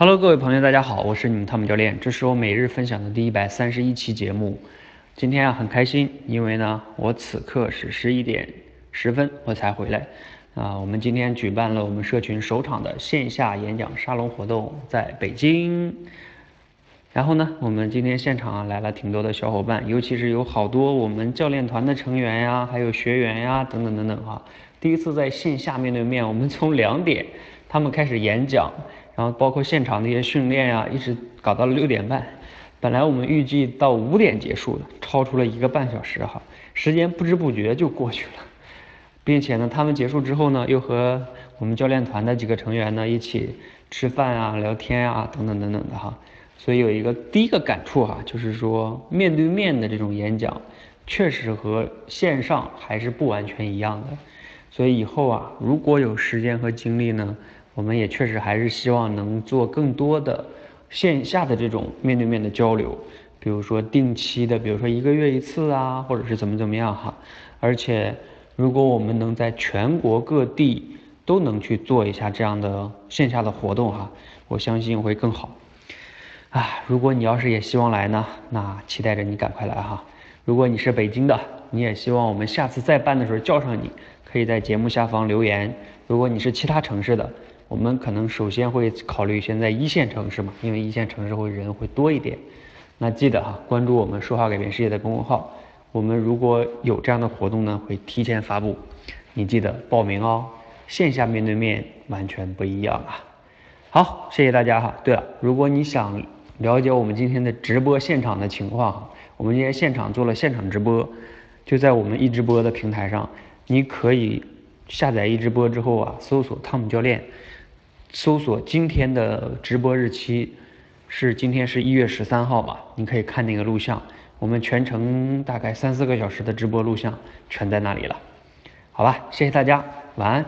Hello，各位朋友，大家好，我是你们汤姆教练，这是我每日分享的第一百三十一期节目。今天啊很开心，因为呢我此刻是十一点十分我才回来啊。我们今天举办了我们社群首场的线下演讲沙龙活动，在北京。然后呢，我们今天现场啊来了挺多的小伙伴，尤其是有好多我们教练团的成员呀，还有学员呀，等等等等哈。第一次在线下面对面，我们从两点他们开始演讲。然后包括现场的一些训练呀，一直搞到了六点半。本来我们预计到五点结束的，超出了一个半小时哈，时间不知不觉就过去了。并且呢，他们结束之后呢，又和我们教练团的几个成员呢一起吃饭啊、聊天啊等等等等的哈。所以有一个第一个感触哈，就是说面对面的这种演讲，确实和线上还是不完全一样的。所以以后啊，如果有时间和精力呢。我们也确实还是希望能做更多的线下的这种面对面的交流，比如说定期的，比如说一个月一次啊，或者是怎么怎么样哈。而且，如果我们能在全国各地都能去做一下这样的线下的活动哈，我相信会更好。啊，如果你要是也希望来呢，那期待着你赶快来哈。如果你是北京的，你也希望我们下次再办的时候叫上你，可以在节目下方留言。如果你是其他城市的，我们可能首先会考虑先在一线城市嘛，因为一线城市会人会多一点。那记得哈，关注我们说话改变世界的公众号。我们如果有这样的活动呢，会提前发布，你记得报名哦。线下面对面完全不一样啊。好，谢谢大家哈。对了，如果你想了解我们今天的直播现场的情况，我们今天现场做了现场直播，就在我们一直播的平台上，你可以下载一直播之后啊，搜索汤姆教练。搜索今天的直播日期是今天是一月十三号吧？你可以看那个录像，我们全程大概三四个小时的直播录像全在那里了。好吧，谢谢大家，晚安。